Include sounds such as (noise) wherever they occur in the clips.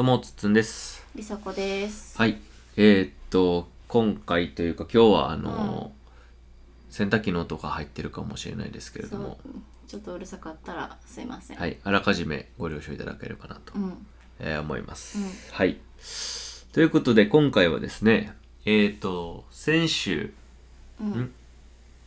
どうも、つっつんです。りさこです。はい。えー、っと、今回というか今日は、あの、洗濯機の音が入ってるかもしれないですけれども、ちょっとうるさかったらすいません。はい。あらかじめご了承いただければなと、うん。えー思います、うんはい。ということで、今回はですね、えー、っと、先週、うん。うん？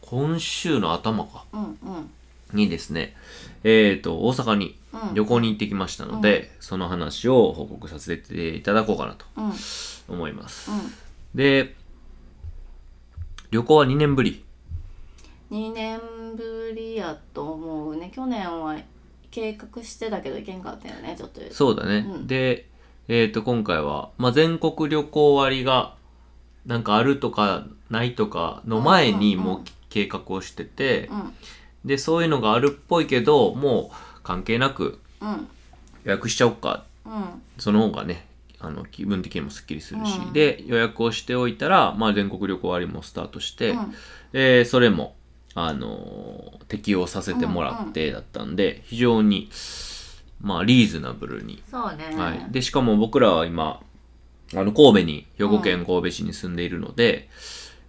今週の頭か、うんうん。にですね、えー、っと、大阪にうん旅行に行ってきましたので、その話を報告させていただこうかなとうん。うん。思います。で、旅行は2年ぶり？2年ぶりやと思うね。去年は計画してたけど行けんかったよね、ちょっと。そうだね。うんで、えっ、と、今回は、まあ、全国旅行割が、なんかあるとかないとかの前にうんうんうんもう計画をしてて、うん。で、そういうのがあるっぽいけど、もう関係なくうん。予約しちゃおうか。うん。その方がね、あの、気分的にもスッキリするし、うんで、予約をしておいたら、まあ、全国旅行割もスタートして、うんえーそれも、あのー適用させてもらってだったんで、非常に、まあ、リーズナブルに。そうね。はい。で、しかも僕らは今、あの、神戸に、兵庫県神戸市に住んでいるので、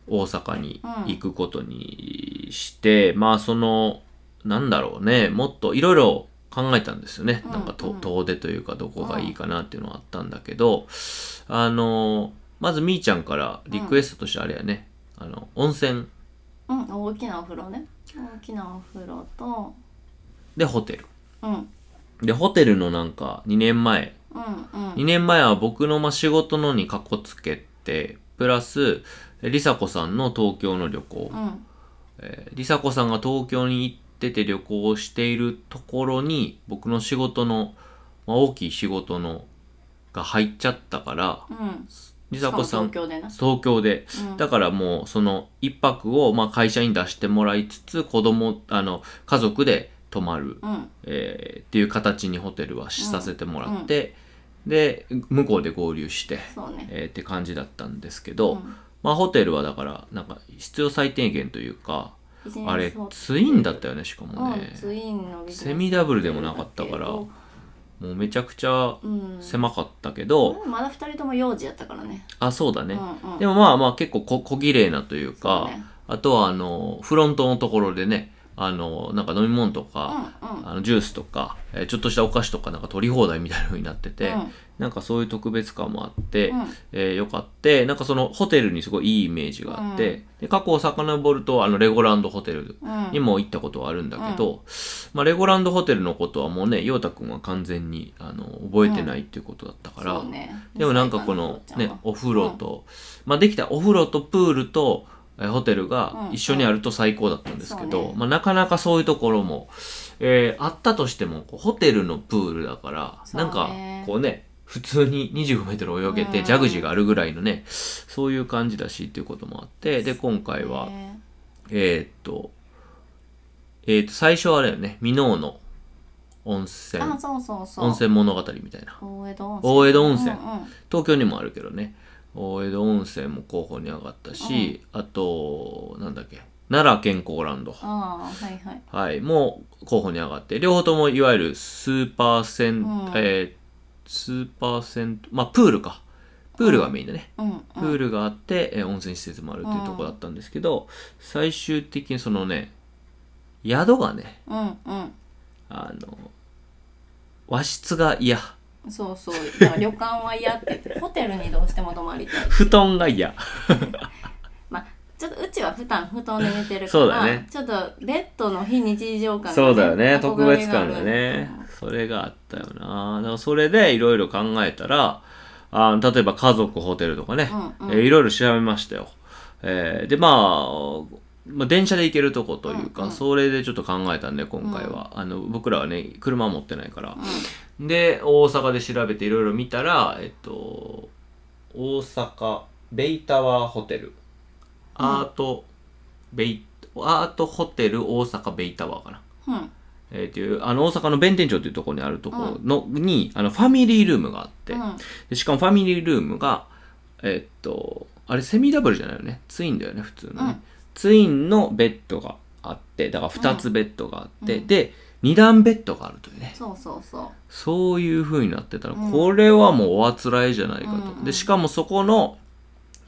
大阪に行くことにして、まあ、その、なんだろうね、もっといろいろ考えたんですよね。うんなんかと、うん遠出というか、どこがいいかなっていうのはあったんだけど、あの、まずみーちゃんからリクエストとしてあれやね、あの、温泉うん。大きなお風呂ね。大きなお風呂と、でホテル。うん。うんで、ホテルのなんか2年前、うん。2年前は僕のまあ仕事のにかこつけて、プラス、えりさこさんの東京の旅行。うん。えーりさんが東京に行ってて旅行をしているところに、僕の仕事の、まあ、大きい仕事の、が入っちゃったから、うん。りさこさん東京でうんだからもうその一泊をまあ会社に出してもらいつつ子供あの家族で泊まる、うん。えーっていう形にホテルはしさせてもらって、で向こうで合流して、ね。えーって感じだったんですけど、うんまあホテルはだからなんか必要最低限というかあれツインだったよねしかもね。うん、、ツインのセミダブルでもなかったからホもうめちゃくちゃ狭かったけど、まだ二人とも幼児やったからね。あそうだね、うんうん。でもまあまあ結構こ小綺麗なというかね。あとはあのフロントのところでねあのなんか飲み物とか、うんうん。あのジュースとか、えーちょっとしたお菓子とかなんか取り放題みたいな風になってて、うん。なんかそういう特別感もあって、うん。えーよかってなんかそのホテルにすごいいいイメージがあって、で過去を遡るとあのレゴランドホテルうん。にも行ったことはあるんだけど、まあ、レゴランドホテルのことはもうね陽太くんは完全にあの覚えてないっていうことだったから、そうね。でもなんかこのねお風呂と、まあできたお風呂とプールとえーホテルが一緒にあると最高だったんですけど、うんうんね。まあなかなかそういうところも、えーあったとしてもホテルのプールだから、ね。なんかこうね普通に25メートル泳げて、うん。ジャグジーがあるぐらいのねそういう感じだしっていうこともあってで今回は、ねえーっとえーっと最初はあれよね箕面の温泉。あそうそうそう温泉物語みたいな大江戸温泉温泉うんうん東京にもあるけどね大江戸温泉も候補に上がったし、あとなんだっけ奈良健康ランド。ああはいはい。はいもう候補に上がって両方ともいわゆるスーパーセン、うん。えースーパーセントまあプールか。プールがメインだね、うん。うんプールがあって、えー温泉施設もあるっていうところだったんですけど、最終的にそのね宿がねうんうん。あの和室が嫌そうそう。だから旅館は嫌って言ってホテルにどうしても泊まりたい。布団が嫌。まあちょっとうちは普段布団で寝てるからそうだね。ちょっとベッドの非日常感が、そうだよね。憧特れ別感がね。それがあったよな。だからそれでいろいろ考えたらあ例えば家族ホテルとかね、うんうん。えーいろいろ調べましたよ、えーでまあまあ、電車で行けるとこというか、うんうん。それでちょっと考えたんで今回は、あの僕らはね車持ってないから、で大阪で調べていろいろ見たらえっと大阪ベイタワーホテル。アート、ベイアートホテル大阪ベイタワーかな。うん。うんえー、っていう、あの、大阪の弁天町っていうところにあるところの、に、あの、ファミリールームがあって、うん。でしかもファミリールームが、えーっと、あれセミダブルじゃないよね。ツインだよね、普通のね。うんツインのベッドがあって、だから2つベッドがあって、うん。で、2段ベッドがあるというね。そうそうそう。そういう風になってたら、うん。これはもうおあつらいじゃないかと、うん。うんでしかもそこの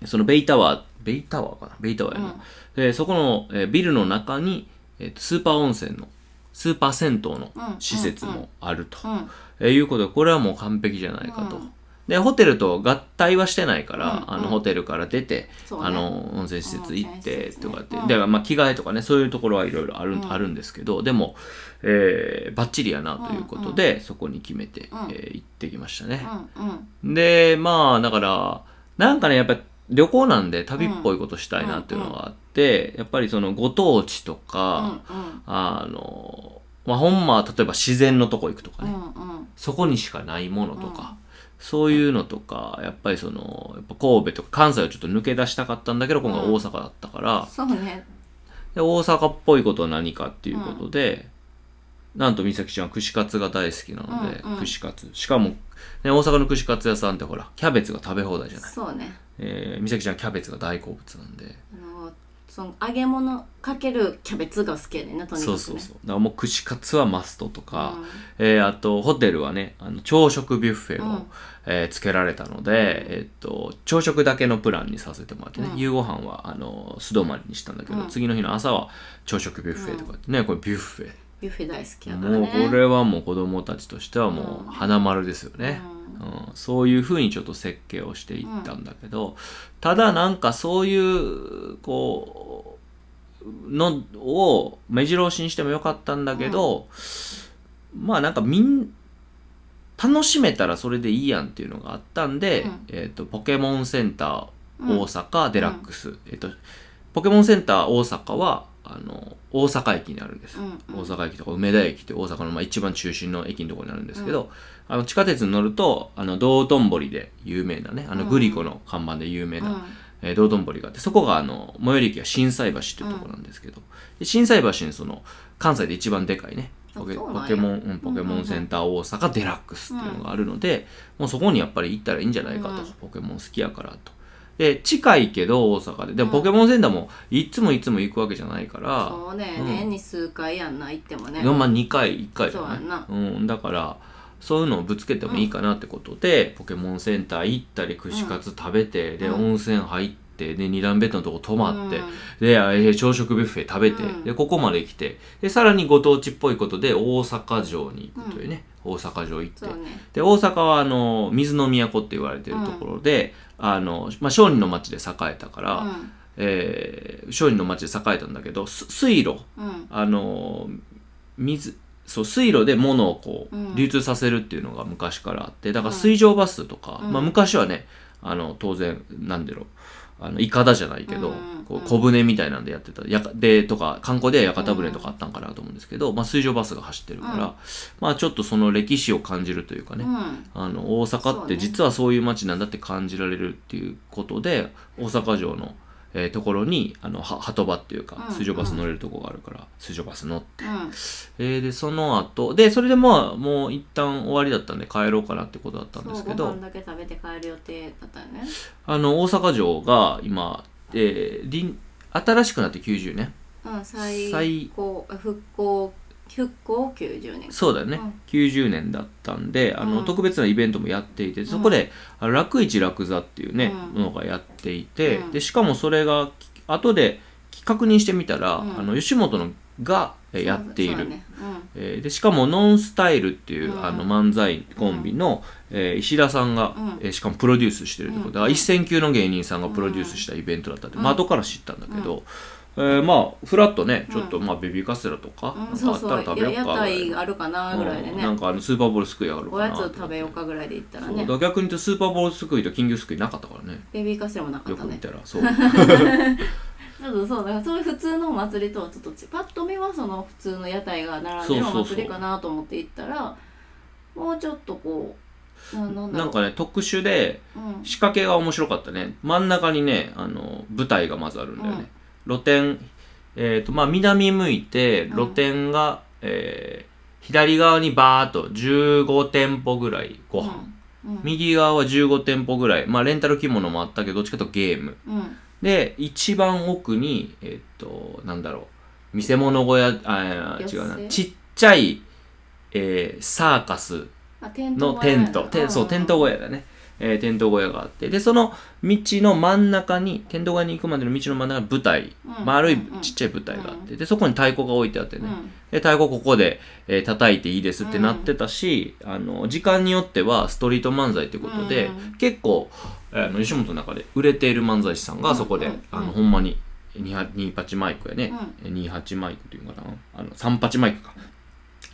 そのベイタワーベイタワーかな？ベイタワーやな、うん。でそこの、えービルの中に、えーとスーパー温泉のスーパー銭湯のうん。施設もあると、うん。えーいうことでこれはもう完璧じゃないかと、うんでホテルと合体はしてないから、うんうん。あのホテルから出て、ね。あの温泉施設行ってとかって、うんだからまあ着替えとかねそういうところはいろいろある,、うん。あるんですけどでも、えー、バッチリやなということで、そこに決めて、うん。えー行ってきましたね、うんうん。でまあだからなんかねやっぱり旅行なんで旅っぽいことしたいなっていうのがあって、やっぱりそのご当地とうんか、あのまあほんま例えば自然のとこ行くとかね、うんうん。そこにしかないものとか、そういうのとかやっぱりそのやっぱ神戸とか関西をちょっと抜け出したかったんだけど今回大阪だったから、そうね。で大阪っぽいことは何かっていうことで、なんと美咲ちゃんは串カツが大好きなので、うんうん。串カツ。しかも、ね、大阪の串カツ屋さんってほらキャベツが食べ放題じゃない、そうね。えー、美咲ちゃんはキャベツが大好物なんでその揚げ物かけるキャベツが好きやねんなとにかくね。そうそうそう。だからもう串カツはマストとか、うん。えーあとホテルはねあの朝食ビュッフェを、うん。えーつけられたので、えっと朝食だけのプランにさせてもらってね、うん。夕ご飯はあの素泊まりにしたんだけど、うん。次の日の朝は朝食ビュッフェとかってね、これビュッフェ。ビュッフェ大好きやからもうねこれはもう子供たちとしてはもう花丸ですよね、うんそういうふうにちょっと設計をしていったんだけど、ただなんかそういうこうのを目白押しにしてもよかったんだけど、まあなんかみん楽しめたらそれでいいやんっていうのがあったんで、うん。えー、とポケモンセンターうん。大阪デラックス、えっとポケモンセンター大阪はあの大阪駅にあるんです、うんうん。大阪駅とか梅田駅って大阪のまあ一番中心の駅のところにあるんですけど、あの地下鉄に乗るとあの道頓堀で有名なねあのうん。グリコの看板で有名な、うん。えー道頓堀があってそこがあの最寄り駅は心斎橋っていうところなんですけど、で心斎橋にその関西で一番でかいねポケポケモン、うんポケモンセンター大阪デラックスっていうのがあるので、もうそこにやっぱり行ったらいいんじゃないかと、うん。ポケモン好きやからと。で近いけど大阪で。でもうん。ポケモンセンターもいつもいつも行くわけじゃないから、そうね、うん。年に数回やんな行ってもね。4万2回1回じゃないそうやんな。うん、だからそういうのをぶつけてもいいかなってことで、ポケモンセンター行ったり串カツ食べて、でうん。温泉入ってで二段ベッドのとこ泊まって、うん。で朝食ビュッフェ食べて、うん。でここまで来てでさらにご当地っぽいことで大阪城に行くというね、大阪城行って。そうね。で大阪はあの水の都って言われてるところで、あのまあ、商人の町で栄えたから、うん。えー商人の町で栄えたんだけどす水路。うん。あの水そう水路で物をこう、うん。流通させるっていうのが昔からあってだからうん。水上バスとか、うん。まあ、昔はねあの当然なんだろうあのイカダじゃないけど、うんこう小舟みたいなんでやってた。やかでとか観光では屋形船とかあったんかなと思うんですけど、まあ、水上バスが走ってるから、うん。まあちょっとその歴史を感じるというかね、うん。あの大阪って実はそういう街なんだって感じられるっていうことで大阪城の、えーところにあのは鳩場っていうかうん水上バス乗れるとこがあるから、水上バス乗って、うん。えーでその後でそれでまあもう一旦終わりだったんで帰ろうかなってことだったんですけどだけ食べて帰る予定だったよね。あの大阪城が今、えー臨新しくなって90年うん最最高復興復興90年。そうだよね、うん。90年だったんであの、うん。特別なイベントもやっていてそこで、あの楽市楽座っていうね、うん。ものがやっていて、うん。でしかもそれが後で確認してみたら、うん。あの吉本のがえやっている、ね。えーでしかもノンスタイルっていう、うん。あの漫才コンビの、えー石田さんが、うん。えーしかもプロデュースしてるってことで、一線級の芸人さんがプロデュースしたイベントだったって、うん。まあ後から知ったんだけど、えーまあフラッとねちょっとまあベビーカステラとか,、なんかあったら食べようかぐらい。台あるかなぐらいでね。うん。なんかあのスーパーボールすくいあるかおやなつ食べようかぐらいで行ったらね。だ逆に言うとスーパーボールすくいと金魚すくいなかったからね。ベビーカステラもなかよくったね。見たらそう。(laughs) ちょっとそうだからそういう普通のお祭りとはちょっとちパッと見はその普通の屋台が並んでるおそうそうそう。祭りかなと思って行ったらもうちょっとこうななんなんかね特殊でうん。仕掛けが面白かったね。真ん中にねあの舞台がまずあるんだよね、露店えっ、とまあ南向いてうん。露店が、えー左側にバーっと15店舗ぐらいご飯、うん。うん。右側は15店舗ぐらい。まあレンタル着物もあったけどどっちかというとゲーム。うん。で一番奥にえっ、となんだろう。見せ物小屋あ違うな。ちっちゃい、えーサーカスあテンのト。テント、そう、テント小屋だね。えーテント小屋があって、で、その道の真ん中に、テント小屋に行くまでの道の真ん中に舞台、うん。丸いうんうん。ちっちゃい舞台があって、で、そこに太鼓が置いてあってね、うん。で、太鼓ここで、えー叩いていいですってなってたし、あの、時間によってはストリート漫才ってことで、うん。結構、あの、吉本の中で売れている漫才師さんがそこで、うん。うんあの、ほんまに、28マイクやね、28マイクっていうのかな、あの、38マイクか。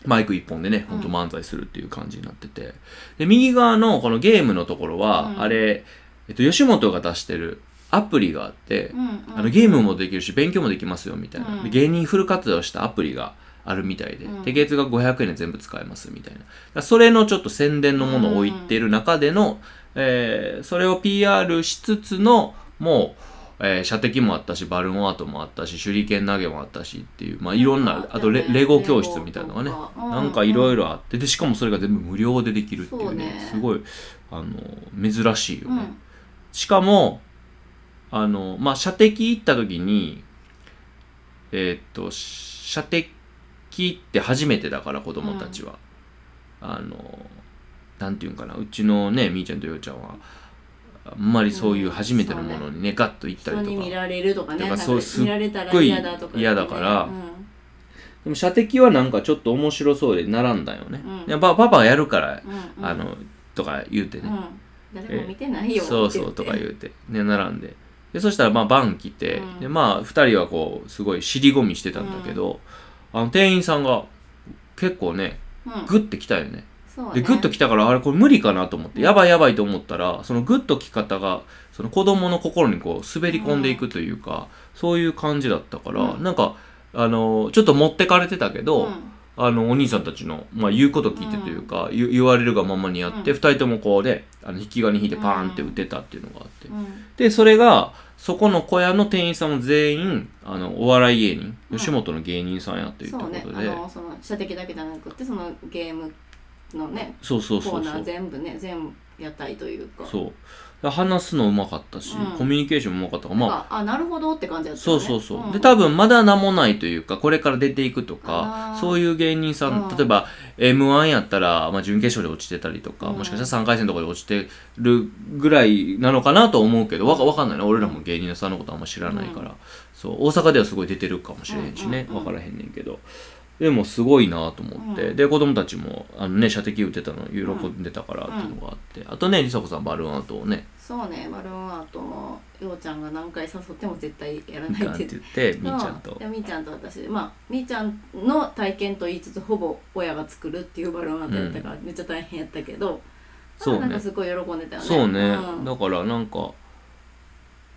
マイク一本でね、ほん。と漫才するっていう感じになってて。で、右側のこのゲームのところは、うん。あれ、えっと、吉本が出してるアプリがあって、うんうん。あのゲームもできるし勉強もできますよみたいな、うん。で芸人フル活用したアプリがあるみたいで,、うん。で月額500円で全部使えますみたいな。だからそれのちょっと宣伝のものを置いてる中での、えーそれを PR しつつのもう、えー射的もあったしバルーンアートもあったし手裏剣投げもあったしっていう、まあ、いろんな、あとレレゴ教室みたいなのがねなんかいろいろあってでしかもそれが全部無料でできるっていうねすごいあの珍しいよね、うん。しかもあのまあ射的行った時にえーっと射的って初めてだから子供たちは、あのなんていうんかなうちのねみーちゃんとようちゃんはあんまりそういう初めてのものにねガッと行ったり人とか、に見られるとかねだからなんかそうすっ見られたら嫌だとか言ってね。嫌だから。うん。でも射的はなんかちょっと面白そうで並んだよね、うん。でパパがやるから、うんうん。あのとか言うてね、うん。誰も見てないよそうそうとか言うて。ね並んで。でそしたらまあバン来て、うん。でまあ2人はこうすごい尻込みしてたんだけど、あの店員さんが結構ねうん。グッて来たよねね。でグッと来たからあれこれ無理かなと思って、うん。やばいやばいと思ったらそのグッと来方がその子供の心にこう滑り込んでいくというか、そういう感じだったから、うん。なんかあのちょっと持ってかれてたけど、うん。あのお兄さんたちの、まあ、言うこと聞いてというか、言言われるがままにやって、うん。二人ともこうであの引き金引いてパーンって打てたっていうのがあって、うん。でそれがそこの小屋の店員さんも全員あのお笑い芸人、うん。吉本の芸人さんやというとこそうね。あのその射的だけじゃなくてそのゲームのねそうそうコーナーそうそう全部ね全部屋台というか。そう。話すのうまかったし、うん。コミュニケーションもうまかった。からまあなんかあなるほどって感じだったそうよね。そうそう、ん。で多分まだ名もないというかこれから出ていくとかそういう芸人さん、うん。例えば m 1やったら、まあ、準決勝で落ちてたりとか、うん。もしかしたら3回戦とかで落ちてるぐらいなのかなと思うけどわかわかんないな俺らも芸人さんのことあんま知らないから、そう大阪ではすごい出てるかもしれへんしね、うん。うん。うん。分からへんねんけどでもすごいなと思って、うん。で子供たちもあのね射的打ってたの喜んでたからっていうのがあって、あとね梨紗子さんバルーンアートをね。そうねバルーンアートもようちゃんが何回誘っても絶対やらないっってて言ってみーちゃんと。でみーちゃんと私。まあみーちゃんの体験と言いつつほぼ親が作るっていうバルーンアートやったから、めっちゃ大変やったけど。そうね。なんかすごい喜んでたよね。そうね、ん。だからなんか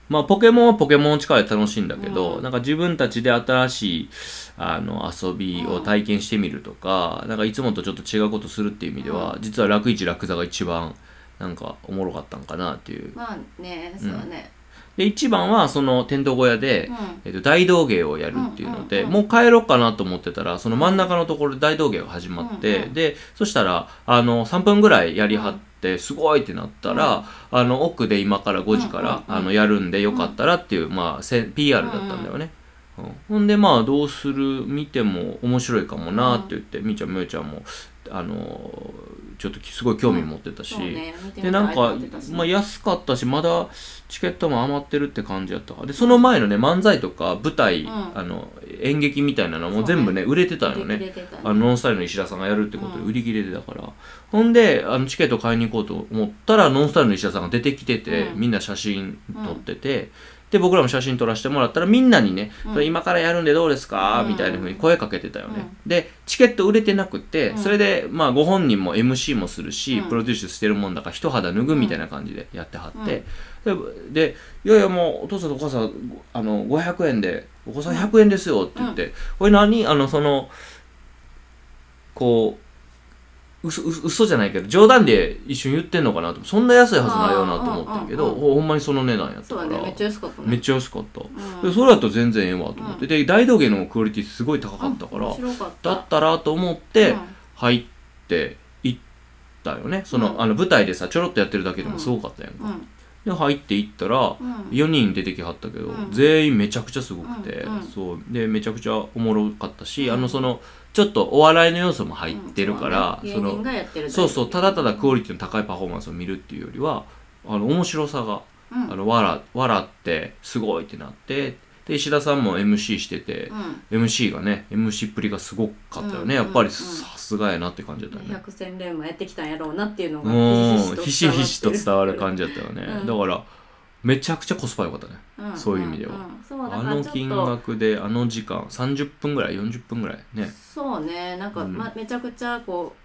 まあポケモンはポケモンの力で楽しいんだけど、うん。なんか自分たちで新しいあの遊びを体験してみるとか、なんかいつもとちょっと違うことするっていう意味では、実は楽一楽座が一番なんかおもろかったんかなっていう。まあねそうね。で一番はそのテント小屋で、うん。えっと、大道芸をやるっていうので、うんうんうんもう帰ろうかなと思ってたらその真ん中のところで大道芸が始まって、うんうんでそしたらあの3分ぐらいやりはってすごいってなったら、あの奥で今から5時から、あのやるんでよかったらっていう、まあ、せ PR だったんだよね。うん。ほんでまあどうする見ても面白いかもなって言って、みーちゃんみよちゃんもあのちょっとすごい興味持ってたし、そうね見てみたいでなんかまあ、安かったしまだチケットも余ってるって感じやった。からでその前のね漫才とか舞台、ん。あの演劇みたいなのも全部ね売れてたよね。ねあのノンスタイルの石田さんがやるってことでうん。売り切れてたから、ほんであのチケット買いに行こうと思ったらノンスタイルの石田さんが出てきてて、うん。みんな写真撮ってて、で僕らも写真撮らせてもらったらみんなにね、うん。今からやるんでどうですか、うん。みたいな風に声かけてたよね、でチケット売れてなくて、うん。それでまあご本人も MC もするし、うん。プロデュースしてるもんだから一肌脱ぐみたいな感じでやってはって、ででいやいやもうお父さんとお母さんあの500円でお子さん100円ですよって言って、これ何？あのそのこう嘘嘘嘘じゃないけど冗談で一瞬言ってんのかなと。そんな安いはずないよなと思ったけど、ほほんまにその値段やったから、めっちゃ安かったね。めっちゃ安かった、うん。でそれだと全然ええわと思って、で大道芸のクオリティすごい高かったから、だったらと思ってうん。入って行ったよね。その,、うん。あの舞台でさちょろっとやってるだけでもすごかったやんか、うん。で入って行ったらうん。4人出てきはったけど、うん。全員めちゃくちゃすごくて、そう。でめちゃくちゃおもろかったし、うん。あのそのちょっとお笑いの要素も入ってるから、うんそのそうそうそうただただクオリティの高いパフォーマンスを見るっていうよりはあの面白さが、うん。あの笑笑ってすごいってなってで石田さんも MC しててう、ん。MC がね MC っぷりがすごかったよね、うんやっぱりうんさすがやなって感じだったよね。百戦錬磨やってきたん。やろうなっていうのがうん。ひしひしと伝わるじ、感じだったよね、うん。だからめちゃくちゃコスパ良かったね。うんそういう意味では。んうだあからちょっと。の金額であの時間30分ぐらい40分ぐらいね。そうね。なんか、うん。ま、めちゃくちゃこうあ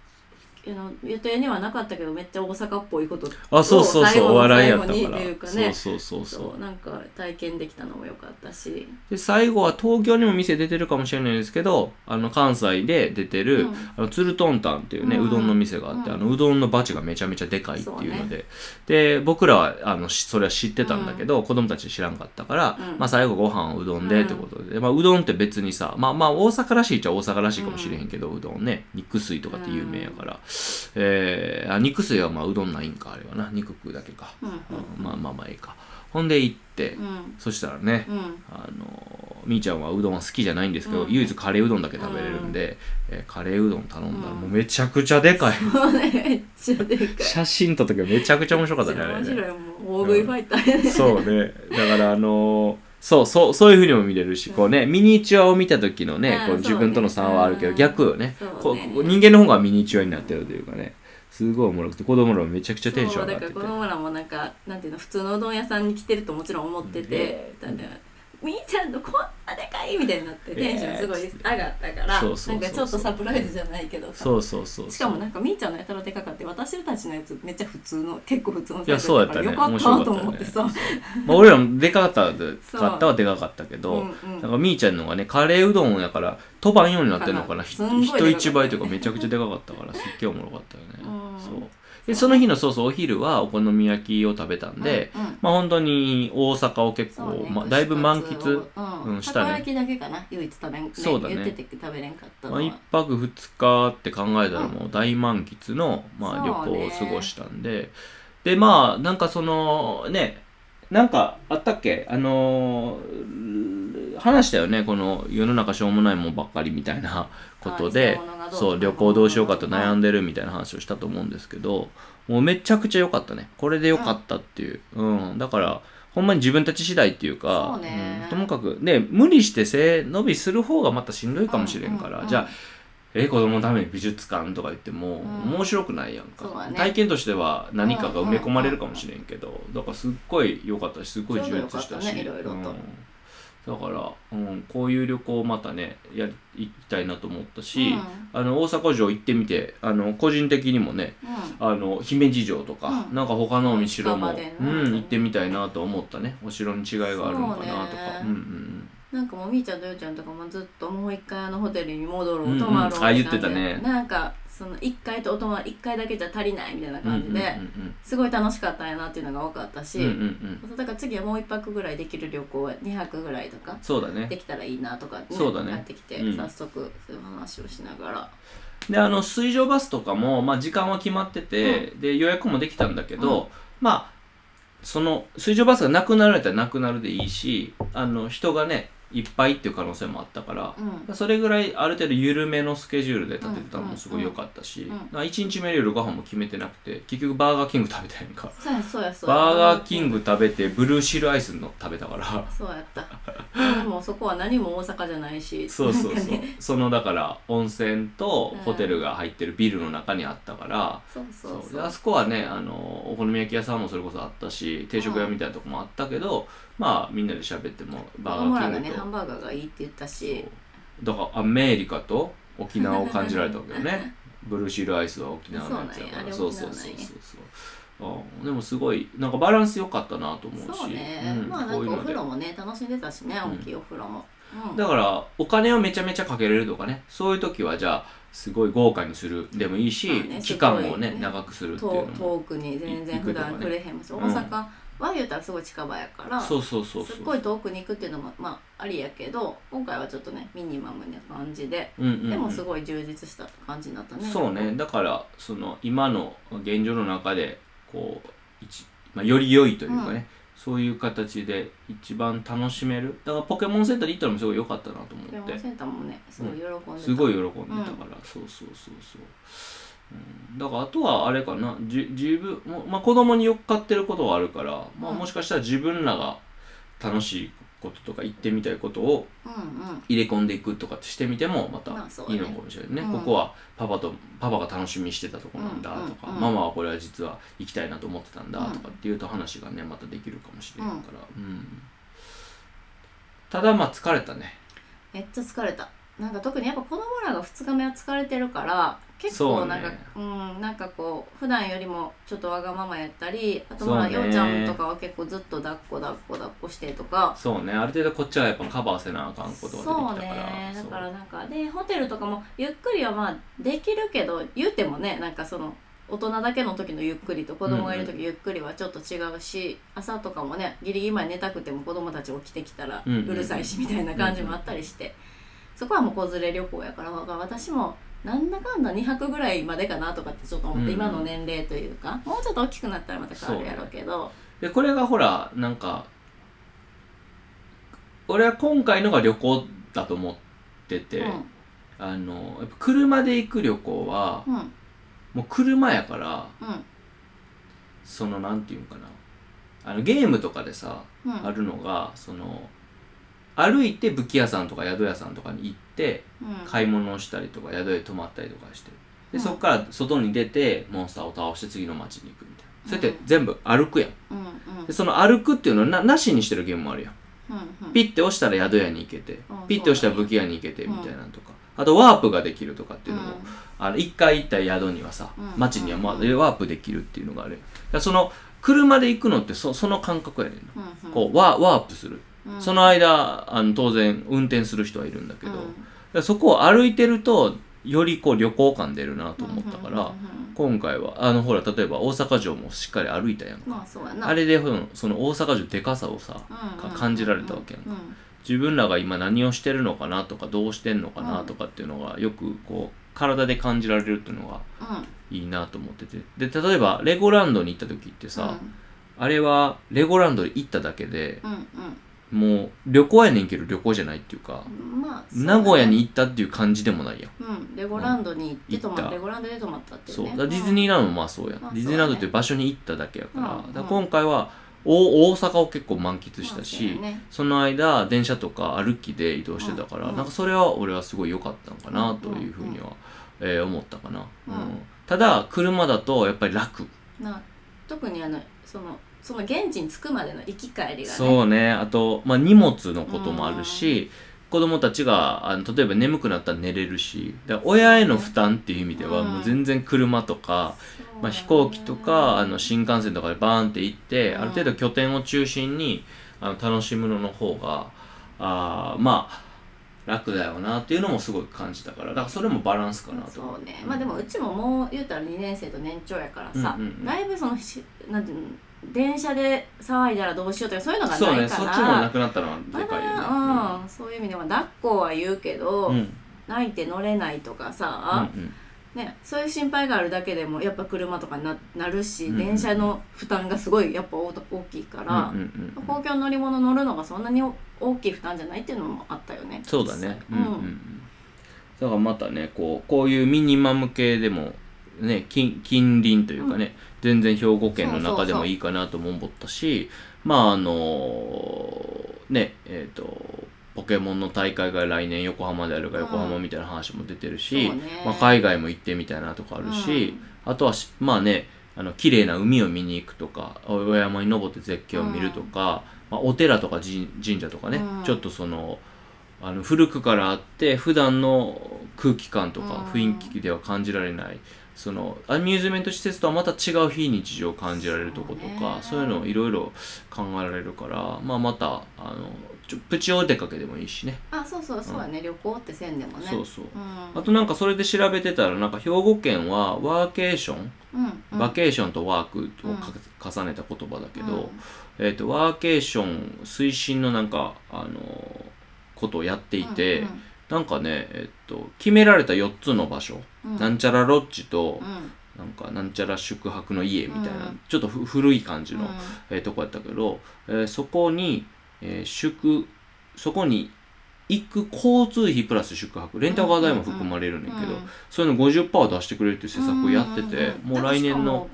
の予定にはなかったけどめっちゃ大阪っぽいことあそうそうそうお笑いやったから。にっていうかね。そうそうそうなんか体験できたのも良かったし、で最後は東京にも店出てるかもしれないですけどあの関西で出てる、うん。あのツルトンタンっていうね、ううんどんの店があって、うん。あのうどんのバチがめちゃめちゃでかいっていうのそうで、で僕らはあのしそれは知ってたんだけど、子供たち知らんかったから、うん。まあ、最後ご飯をうどんでってことで、まあ、うどんって別にさまあまあ大阪らしいっちゃ大阪らしいかもしれへんけど、うどんね肉水とかって有名やから、えーあ肉水はまあうどんないんかあれはな。肉食うだけか、うんうん。うんまあまあまあいいか。ほんで行って、うん。そしたらね、うん。あのみーちゃんはうどんは好きじゃないんですけど、うん。唯一カレーうどんだけ食べれるんで、えーカレーうどん頼んだらもうめちゃくちゃでかい、そうねめっちゃでかい。写真撮った時はめちゃくちゃ面白かったね面白いもう大食いファイターやね、そうね。だからあのーそうそうそういうふうにも見れるし、こうねミニチュアを見た時のね、うん。こう自分との差はあるけど、逆よね。こう人間の方がミニチュアになってるというかね。すごいおもろくて子供らもめちゃくちゃテンション上がってて。そうだから子供らもなんかなんていうの普通のうどん屋さんに来てるともちろん思ってて、だからみーちゃんとこんなでかいみたいになってテンションすごい上がったから、そうそうそうそう。なんかちょっとサプライズじゃないけどさそうそうそうしかもなんかみーちゃんのやたらでかかって私たちのやつめっちゃ普通の結構普通のいやそうやったね。よかったなと思ってさ、まあ、俺らもでかかったでかったはでかかったけど、うんう。んなんかみーちゃんのがねカレーうどんやから飛ばんようになってるのかな。人一倍というかめちゃくちゃでかかったからすっげえおもろかったよね、うん。そうでその日のそうそうお昼はお好み焼きを食べたんで、うんうん。まあ本当に大阪を結構、ねまあ、だいぶ満喫、うんしたね。たこ焼きだけかな唯一食べん、ね、そうだね。言ってて食べれんかったのまあ、は、1泊2日って考えたらもう大満喫の、まあ、旅行を過ごしたんで、でまあなんかそのねなんかあったっけ？あのー話したよね？この世の中しょうもないもんばっかりみたいな (laughs) ことでそう旅行どうしようかと悩んでるみたいな話をしたと思うんですけどもうめちゃくちゃ良かったね。これで良かったっていう、うん、だからほんまに自分たち次第っていうかそうね。ん。ともかくね無理して背伸びする方がまたしんどいかもしれんから、うんうん。じゃあえ子供のために美術館とか言ってもうん。面白くないやんか、ね。体験としては何かが埋め込まれるかもしれんけど、だからすっごい良かったしすっごい充実したし、ん。だから、うん、こういう旅行をまたねやり行きたいなと思ったし、うん。あの大阪城行ってみてあの個人的にもねうん。あの姫路城とか、うん。なんか他のお城も、うん、行ってみたいなと思ったね。お城に違いがあるのかなとか。うんうんなんかもうみーちゃんとようちゃんとかもずっともう一回あのホテルに戻ろう、うんうん。泊まろうあ言ってたね。なんてなんかその一回とお泊まり一回だけじゃ足りないみたいなうんうん感じで、うん。すごい楽しかったんやなっていうのが分かったし、うんうんうん。うんだから次はもう一泊ぐらいできる旅行は2泊ぐらいとかそうだね。できたらいいなとか、ね、そうだね。帰ってきて、うん。早速そういう話をしながら。であの水上バスとかも、まあ、時間は決まってて、で予約もできたんだけど、まあその水上バスがなくなるやったらなくなるでいいしあの人がねいっぱいっていう可能性もあったから、うん。それぐらいある程度緩めのスケジュールで立ててたのもすごい良かったし、うんうん。まあ1日目夜ご飯も決めてなくて結局バーガーキング食べたやんかそうやそうやそうや。バーガーキング食べてブルーシールアイスの食べたから。そうやった。でもそこは何も大阪じゃないし。そうそうそう、そのだから温泉とホテルが入ってるビルの中にあったから、そうそうそう。そう。であそこはねあのお好み焼き屋さんもそれこそあったし定食屋みたいなとこもあったけど、まあみんなで喋ってもバーガーキングと、ねハンバーガーがいいって言ったし。だからアメリカと沖縄を感じられたわけよね。(laughs) ブルーシールアイスは沖縄のやつやから。そうそうそうそうそうそう。うんでもすごいなんかバランス良かったなと思うし。そうね、うん。まあなんかお風呂もね楽しんでたしねうん。大きいお風呂も、うん。だからお金をめちゃめちゃかけれるとかね。そういう時はじゃあすごい豪華にするでもいいし、まあね期間をね長くするっていうの遠も遠くに全然普段触れへんし、うん大阪は言うたらすごい近場やからそうそうそうそう。すっごい遠くに行くっていうのもまあありやけど今回はちょっとねミニマムな感じで、うんうんうん。でもすごい充実した感じになったね。そうね。だからその今の現状の中でこう一、まあ、より良いというかね、そういう形で一番楽しめるだからポケモンセンターに行ったのもすごい良かったなと思ポケモンってセンターもねすごい喜んでた、すごい喜んでたから、そうそうそうそう、うん、だからあとはあれかな。じ自分も、まあ、子供によっかってることはあるから、まあ、うん。もしかしたら自分らが楽しいこととか言ってみたいことをうんうん。入れ込んでいくとかしてみてもまたいいのかもしれないね,、うん。ここはパパとパパが楽しみにしてたとこなんだとか、うんうんうん。ママはこれは実は行きたいなと思ってたんだうんとかっていうと話がねまたできるかもしれないから、うん。ただまあ疲れたね。めっちゃ疲れた。なんか特にやっぱ子供らが2日目は疲れてるから結構なんかう、んなんかこう普段よりもちょっとわがままやったりあとまあようちゃんとかは結構ずっと抱っこ抱っこ抱っこしてとかそうね。ある程度こっちはやっぱカバーせなあかんことが出てきたから。ね。だそう。からなんかでホテルとかもゆっくりはまあできるけど言ってもねなんかその大人だけの時のゆっくりと子供がいる時ゆっくりはちょっと違うし、朝とかもねギリギリまで寝たくても子供たち起きてきたらうんうんうるさいしみたいな感じもあったりして、そこはもう子連れ旅行やから私もなんだかんだ2泊ぐらいまでかなとかってちょっと思って、うん。うん今の年齢というかもうちょっと大きくなったらまた変わるやろうけど。でこれがほらなんか俺は今回のが旅行だと思ってて、あのやっぱ車で行く旅行はうん。うんもう車やからうん。そのなんていうんかな。あのゲームとかでさ、うん。あるのがその歩いて武器屋さんとか宿屋さんとかに行ってうん。買い物をしたりとか宿へ泊まったりとかして。で、うん。そこから外に出てモンスターを倒して次の街に行くみたいな。それって全部歩くやん。でその歩くっていうのをななしにしてるゲームもあるやん。ピッて押したら宿屋に行けてうんピッて押したら武器屋に行けてみたいなのとか。あとワープができるとかっていうのもうん。あの一回行った宿にはさうん街にはまあワープできるっていうのがある。その車で行くのってそその感覚やねんこうワワープする。うん。その間あの当然運転する人はいるんだけど、らそこを歩いてるとよりこう旅行感出るなと思ったから、うんうんうん今回はあのほら例えば大阪城もしっかり歩いたやんか、まあそうやな。あれでそのその大阪城でかさをさ、か感じられたわけやんか、うん。自分らが今何をしてるのかなとかどうしてんのかなとかっていうのがよくこう体で感じられるっていうのがうん。いいなと思ってて。で例えばレゴランドに行った時ってさ、あれはレゴランドに行っただけでうんうんもう旅行やねんけど旅行じゃないっていうかうんまあそうだね。名古屋に行ったっていう感じでもないやん。うん。レゴランドに行って泊ま行った。レゴランドで泊まったっていうそう。ねだからディズニーランドもまあそうやん、まあディズニーランドっていう場所に行っただけやから,、うん。だから今回は大大阪を結構満喫したし、まあそね。その間電車とか歩きで移動してたから、うん。なんかそれは俺はすごい良かったのかなというふうには、えー思ったかな、うん。ただ車だとやっぱり楽、な特にあのそのその現地に着くまでの行き帰りがね。そうね。あと、まあ、荷物のこともあるし、子供たちがあの例えば眠くなったら寝れるし親への負担っていう意味ではうん。もう全然車とか、まあ、飛行機とかあの新幹線とかでバーンって行って、うん。ある程度拠点を中心にあの楽しむのの方があーまあ楽だよなっていうのもすごい感じたからだからそれもバランスかなと。思そうね。まあでもうちももう言うたら2年生と年長やからさ、だいぶそのしなんていうの電車で騒いだらどうしようとかそういうのがそうねないから。そっちもなくなったのはまでかいよね、だ、うん、そういう意味では抱っこは言うけど、うん。うん泣いて乗れないとかさ、うんね、そういう心配があるだけでもやっぱ車とかにななるし、うんうん。電車の負担がすごいやっぱ大大きいから、うんうんうん公共乗り物乗るのがそんなに大きい負担じゃないっていうのもあったよね。そうだね。うんうんうん。だからまたねこうこういうミニマム系でもね近近隣というかね、全然兵庫県の中でもいいかなとも思ったしまああのねえっ、とポケモンの大会が来年横浜であるかうん。横浜みたいな話も出てるし、そうね。まあ、海外も行ってみたいなとかあるし、あとはしまあねあの綺麗な海を見に行くとかお山に登って絶景を見るとか、まあ、お寺とか神神社とかね、うん。ちょっとそのあの古くからあって普段の空気感とかうん。雰囲気では感じられない、そのアミューズメント施設とはまた違う非日常を感じられるとことかそうういうのをいろいろ考えられるから、まあ、またあのちょプチお出かけでもいいしね。あそうそうそうやね、旅行ってせんでもね。そうそう。うん。あとなんかそれで調べてたらなんか兵庫県はワーケーションうんうん。バケーションとワークをか重ねた言葉だけど、えー、とワーケーション推進のなんか、あのーことをやっていて、なんかね、えっと決められた4つの場所、うん。うんなんちゃらロッジとう、ん。なんかなんちゃら宿泊の家みたいな、うん。ちょっとふ古い感じの、うん。えーとこやったけど、えーそこに、えー宿そこに行く交通費プラス宿泊レンタカー代も含まれるねんけど、うんそういうの50%出してくれるっていう施策をやってて、んんんもう来年の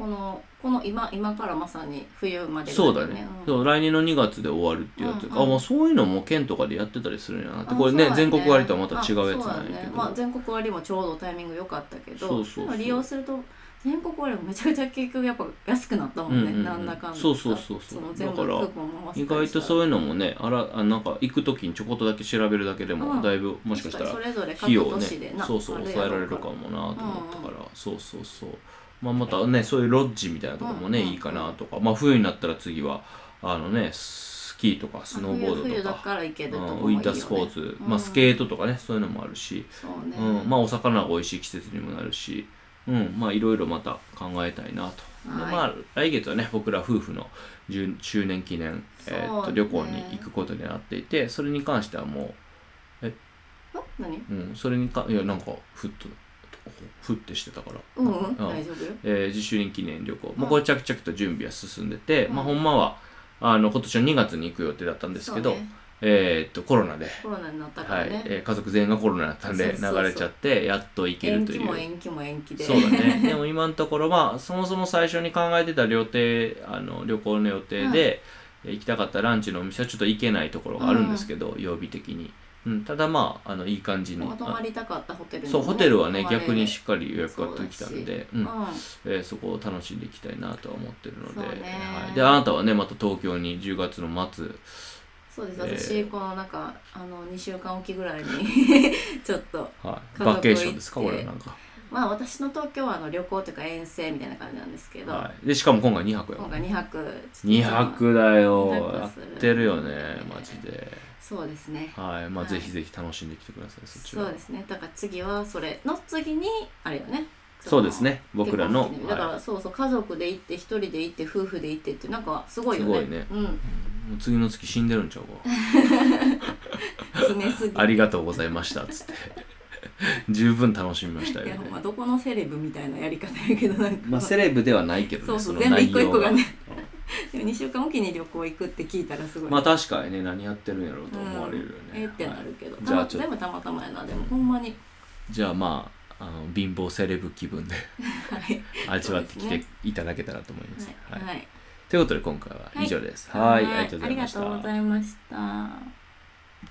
この今今からまさに冬までそうだね、うん。そう来年の2月で終わるっていうやつ、うんうん。あまあそういうのも県とかでやってたりするんやなって。あこれねそうだ全国割とはまた違うやつなんやけあそうだね。ど、まあ、全国割もちょうどタイミング良かったけどそうそう利用すると全国割もめちゃくちゃ結局やっぱ安くなったもんね、うんうんうん。なんだかんだそうそうそうそう。だから意外とそういうのもねあらあなんか行く時にちょこっとだけ調べるだけでうん。もだいぶもしかしたらそれぞれ各費用をね都市でな、そうそうあ抑えられるかもなと思ったから、そうそうそうまあまたねそういうロッジみたいなところもね、うんうんうんいいかなとか。まあ冬になったら次はあのねスキーとかスノーボードとか。から行けるとうんね、ウィンタースポーツ、まあうんスケートとかねそういうのもあるし、そうね、うん、まあお魚が美味しい季節にもなるし、うん、まあいろいろまた考えたいなと。まあ来月はね僕ら夫婦の10周年記念、えーと旅行に行くことになっていてそれに関してはもあ？何？う、うん、それにかいやなんかふっとふってしてたから、うんうん。うん。大丈夫？よえー10周年記念旅行、まあ、うん。これ着々と準備は進んでて、うん。まあほんまはあの今年の2月に行く予定だったんですけど、ね。えーっとコロナで。コロナになったかはい。えー家族全員がコロナだったんで流れちゃってやっと行ける延という。期も延期も延期で。そうだね。でも今のところまあそもそも最初に考えてた旅程あの旅行の予定で、行きたかったランチのお店はちょっと行けないところがあるんですけど、曜日的に、うん、ただまああのいい感じに。泊まりたかったホテルにそうもホテルはね逆にしっかり予約が取ってきたんで。うん。うん。えーそこを楽しんでいきたいなとは思ってるので,、はい、であなたはねまた東京に10月の末。そうです。えー。私、このなんかあの2週間おきぐらいに (laughs) ちょっとはい、バケーションですかこれはなんか、まあ私の東京はあの旅行というか遠征みたいな感じなんですけど、はい、でしかも今回2泊や今回2泊。2泊だよ。やってるよねマジでそうですね。はい。まあ、はい。ぜひぜひ楽しんできてくださいそっちはそうですね。だから次はそれの次にあれよね。そうですね。僕らの結婚記念日だから、はそうそう家族で行って一人で行って夫婦で行ってってなんかすごいよね。すごいね。うん。もう次の月死んでるんちゃうか。(laughs) 詰めすぎ。(laughs) ありがとうございましたっつって。十分楽しみましたよ。ねいやほんまどこのセレブみたいなやり方やけどなんか、まあセレブではないけどねそうそうの全部一個一個がね (laughs) でも2週間おきに旅行行くって聞いたらすごい、まあ確かにね何やってるんやろうと思われるよね、えーってなるけど、はい。じゃあちょっと。全部たまたまやな。でもほんまに。じゃあまああの貧乏セレブ気分ではい。(laughs) 味わってきていただけたらと思います、はい、はい。はい。ということで今回は以上です。はい、ありがとうございました